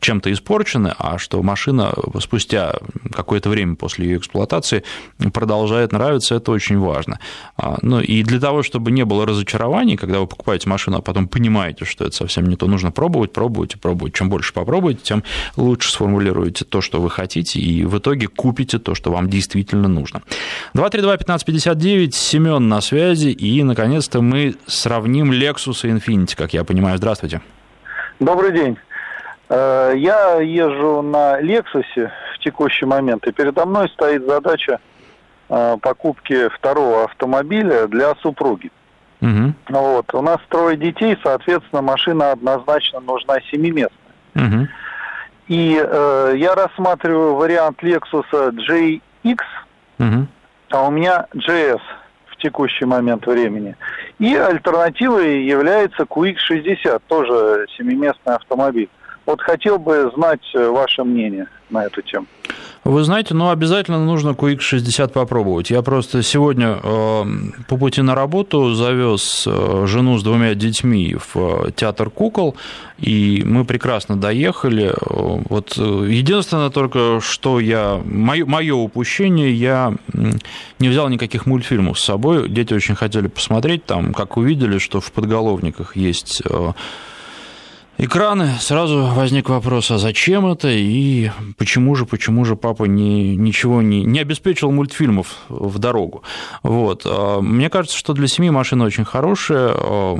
чем-то испорчены, а что машина спустя какое-то время после ее эксплуатации продолжает нравиться, это очень важно. А, ну и для того, чтобы не было разочарований, когда вы покупаете машину, а потом понимаете, что это совсем не то, нужно пробовать, пробовать и пробовать. Чем больше попробуете, тем лучше сформулируете то, что вы хотите, и в итоге купите то, что вам действительно нужно. 232-1559, Семен на связи, и, наконец-то, мы сравним Lexus и Infiniti, как я понимаю. Здравствуйте. Добрый день. Э, я езжу на Лексусе в текущий момент, и передо мной стоит задача э, покупки второго автомобиля для супруги. Угу. Вот. У нас трое детей, соответственно, машина однозначно нужна семиместная. Угу. И э, я рассматриваю вариант Lexus JX, угу. а у меня JS текущий момент времени. И альтернативой является QX60, тоже семиместный автомобиль. Вот хотел бы знать э, ваше мнение на эту тему. Вы знаете, ну, обязательно нужно QX60 попробовать. Я просто сегодня э, по пути на работу завез э, жену с двумя детьми в театр кукол, и мы прекрасно доехали. Вот единственное только, что я... Мое, упущение, я не взял никаких мультфильмов с собой. Дети очень хотели посмотреть, там, как увидели, что в подголовниках есть экраны, сразу возник вопрос, а зачем это и почему же, почему же папа не, ничего не, не обеспечил мультфильмов в дорогу. Вот. А, мне кажется, что для семьи машина очень хорошая, а,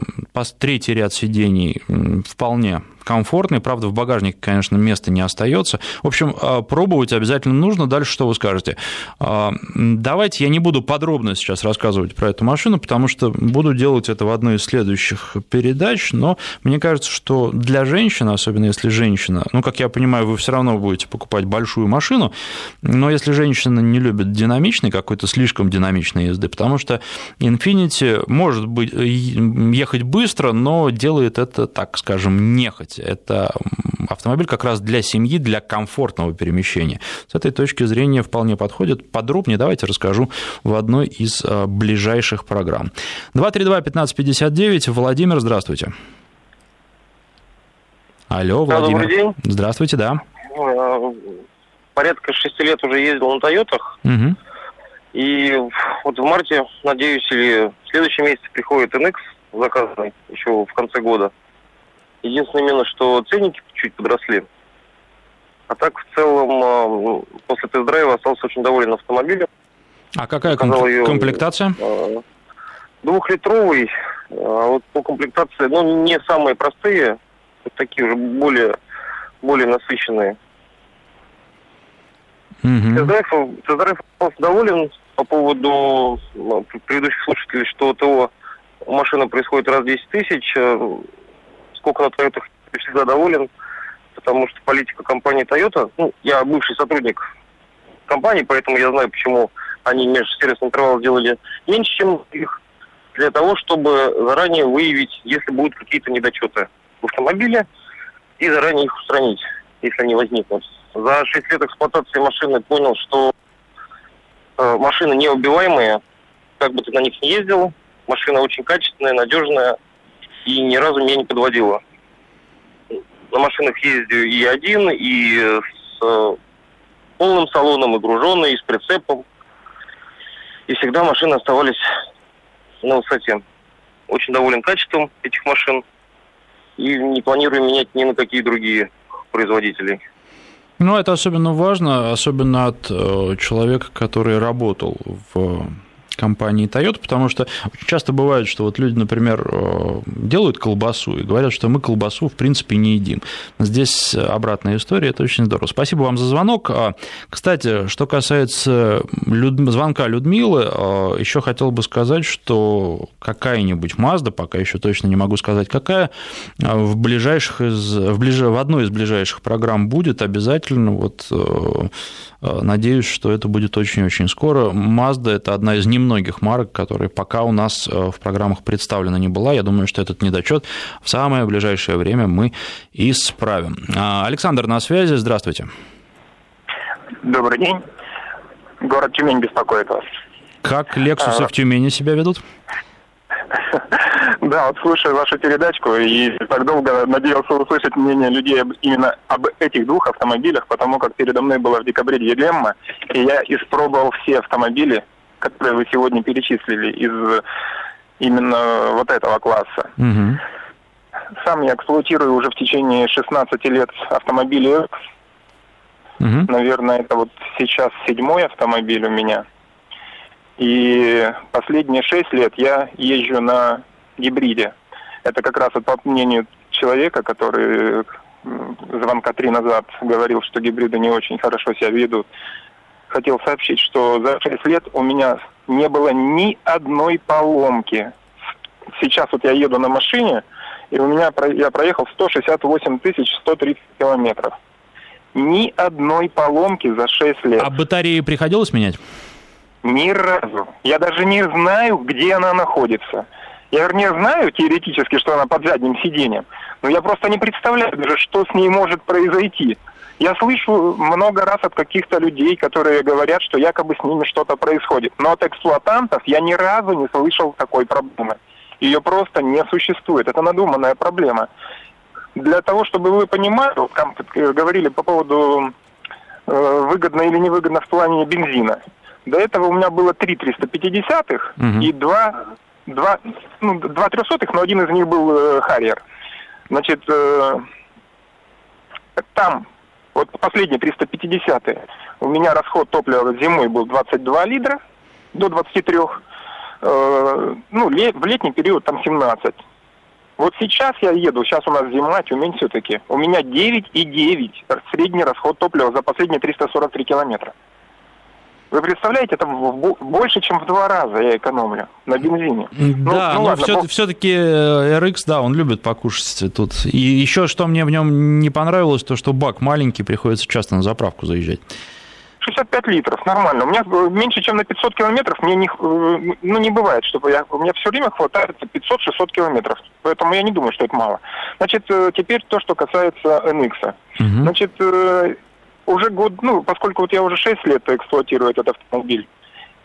третий ряд сидений вполне комфортный, правда, в багажнике, конечно, места не остается. В общем, а, пробовать обязательно нужно. Дальше что вы скажете? А, давайте я не буду подробно сейчас рассказывать про эту машину, потому что буду делать это в одной из следующих передач, но мне кажется, что для женщины, особенно если женщина, ну, как я понимаю, вы все равно будете покупать большую машину, но если женщина не любит динамичной, какой-то слишком динамичной езды, потому что Infinity может быть, ехать быстро, но делает это, так скажем, нехотя есть это автомобиль как раз для семьи, для комфортного перемещения. С этой точки зрения вполне подходит. Подробнее давайте расскажу в одной из э, ближайших программ. 232-1559, Владимир, здравствуйте. Алло, Владимир. Добрый день. Здравствуйте, да. Э, порядка шести лет уже ездил на Тойотах. Угу. И вот в марте, надеюсь, или в следующем месяце приходит NX заказанный еще в конце года. Единственное именно, что ценники чуть подросли. А так, в целом, а, ну, после тест-драйва остался очень доволен автомобилем. А какая комп- ее, комплектация? А, двухлитровый. А вот по комплектации, ну, не самые простые, такие уже более, более насыщенные. Угу. Тест-драйв, тест-драйв остался доволен по поводу предыдущих слушателей, что ТО машина происходит раз в 10 тысяч сколько на Toyota всегда доволен, потому что политика компании Toyota, ну, я бывший сотрудник компании, поэтому я знаю, почему они межсервисный интервал сделали меньше, чем их, для того, чтобы заранее выявить, если будут какие-то недочеты в автомобиле, и заранее их устранить, если они возникнут. За 6 лет эксплуатации машины понял, что э, машины неубиваемые, как бы ты на них не ездил, машина очень качественная, надежная, и ни разу меня не подводила. На машинах ездю и один, и с э, полным салоном, и груженный, и с прицепом. И всегда машины оставались на высоте. Очень доволен качеством этих машин и не планирую менять ни на какие другие. производителей. Ну, это особенно важно, особенно от э, человека, который работал в компании Toyota, потому что очень часто бывает, что вот люди, например, э, делают колбасу и говорят, что мы колбасу, в принципе, не едим. Здесь обратная история, это очень здорово. Спасибо вам за звонок. А, кстати, что касается Люд... звонка Людмилы, э, еще хотел бы сказать, что какая-нибудь Mazda, пока еще точно не могу сказать, какая, э, в ближайших из... в, ближ... в одной из ближайших программ будет обязательно вот надеюсь, что это будет очень-очень скоро. Mazda – это одна из немногих марок, которые пока у нас э, в программах представлена не была. Я думаю, что этот недочет в самое ближайшее время мы исправим. А, Александр на связи. Здравствуйте. Добрый день. Город Тюмень беспокоит вас. Как Lexus а... в Тюмени себя ведут? Да, вот слушаю вашу передачку и так долго надеялся услышать мнение людей именно об этих двух автомобилях, потому как передо мной была в декабре дилемма, и я испробовал все автомобили, которые вы сегодня перечислили из именно вот этого класса. Угу. Сам я эксплуатирую уже в течение 16 лет автомобили Угу. Наверное, это вот сейчас седьмой автомобиль у меня. И последние шесть лет я езжу на гибриде. Это как раз вот по мнению человека, который звонка три назад говорил, что гибриды не очень хорошо себя ведут. Хотел сообщить, что за шесть лет у меня не было ни одной поломки. Сейчас вот я еду на машине, и у меня я проехал 168 тысяч 130 километров. Ни одной поломки за 6 лет. А батареи приходилось менять? Ни разу. Я даже не знаю, где она находится. Я не знаю теоретически, что она под задним сиденьем, но я просто не представляю даже, что с ней может произойти. Я слышу много раз от каких-то людей, которые говорят, что якобы с ними что-то происходит. Но от эксплуатантов я ни разу не слышал такой проблемы. Ее просто не существует. Это надуманная проблема. Для того, чтобы вы понимали, вот, говорили по поводу э, выгодно или невыгодно в плане бензина. До этого у меня было три 350-х угу. и два, два, ну, два трехсотых, но один из них был э, Харьер. Значит, э, там, вот последние 350-е, у меня расход топлива зимой был 22 литра до 23. Э, ну, ле, в летний период там 17. Вот сейчас я еду, сейчас у нас зима, Тюмень все-таки. У меня 9,9 средний расход топлива за последние 343 километра. Вы представляете, это больше, чем в два раза я экономлю на бензине. Ну, да, ну, ну, но все, бог... все-таки э, RX, да, он любит покушать тут. И еще что мне в нем не понравилось, то что бак маленький, приходится часто на заправку заезжать. 65 литров, нормально. У меня меньше, чем на 500 километров, мне не, э, ну, не бывает, чтобы я, у меня все время хватает 500-600 километров. Поэтому я не думаю, что это мало. Значит, э, теперь то, что касается NX. Угу. Значит, уже год, ну, поскольку вот я уже 6 лет эксплуатирую этот автомобиль,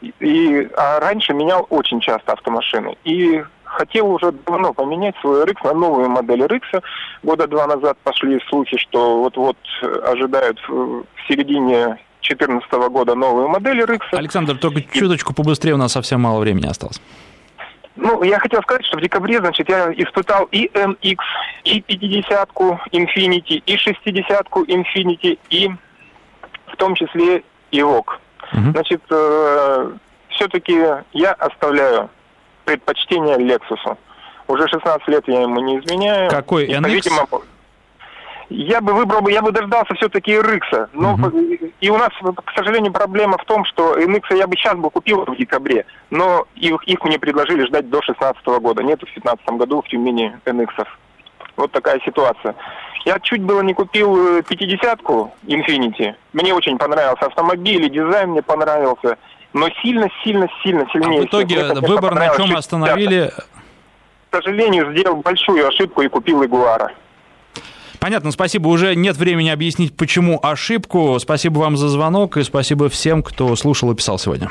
и, а раньше менял очень часто автомашины. И хотел уже давно поменять свой RX на новую модель RX. Года два назад пошли слухи, что вот-вот ожидают в середине 2014 года новую модель RX. Александр, только чуточку побыстрее, у нас совсем мало времени осталось. Ну, я хотел сказать, что в декабре, значит, я испытал и MX, и 50-ку Infiniti, и 60-ку Infiniti, и в том числе и ВОК. Угу. Значит, э, все-таки я оставляю предпочтение Лексусу. Уже 16 лет я ему не изменяю. Какой NX? Видимо, я бы выбрал, я бы дождался все-таки RX. Но угу. и у нас, к сожалению, проблема в том, что NX я бы сейчас бы купил в декабре, но их, их мне предложили ждать до 16 года. Нет в 15 году в Тюмени NX. Вот такая ситуация. Я чуть было не купил 50-ку э, Infinity. Мне очень понравился автомобиль, и дизайн мне понравился. Но сильно-сильно-сильно сильнее. А в итоге всех. выбор на чем остановили? К сожалению, сделал большую ошибку и купил Ягуара. Понятно, спасибо. Уже нет времени объяснить, почему ошибку. Спасибо вам за звонок и спасибо всем, кто слушал и писал сегодня.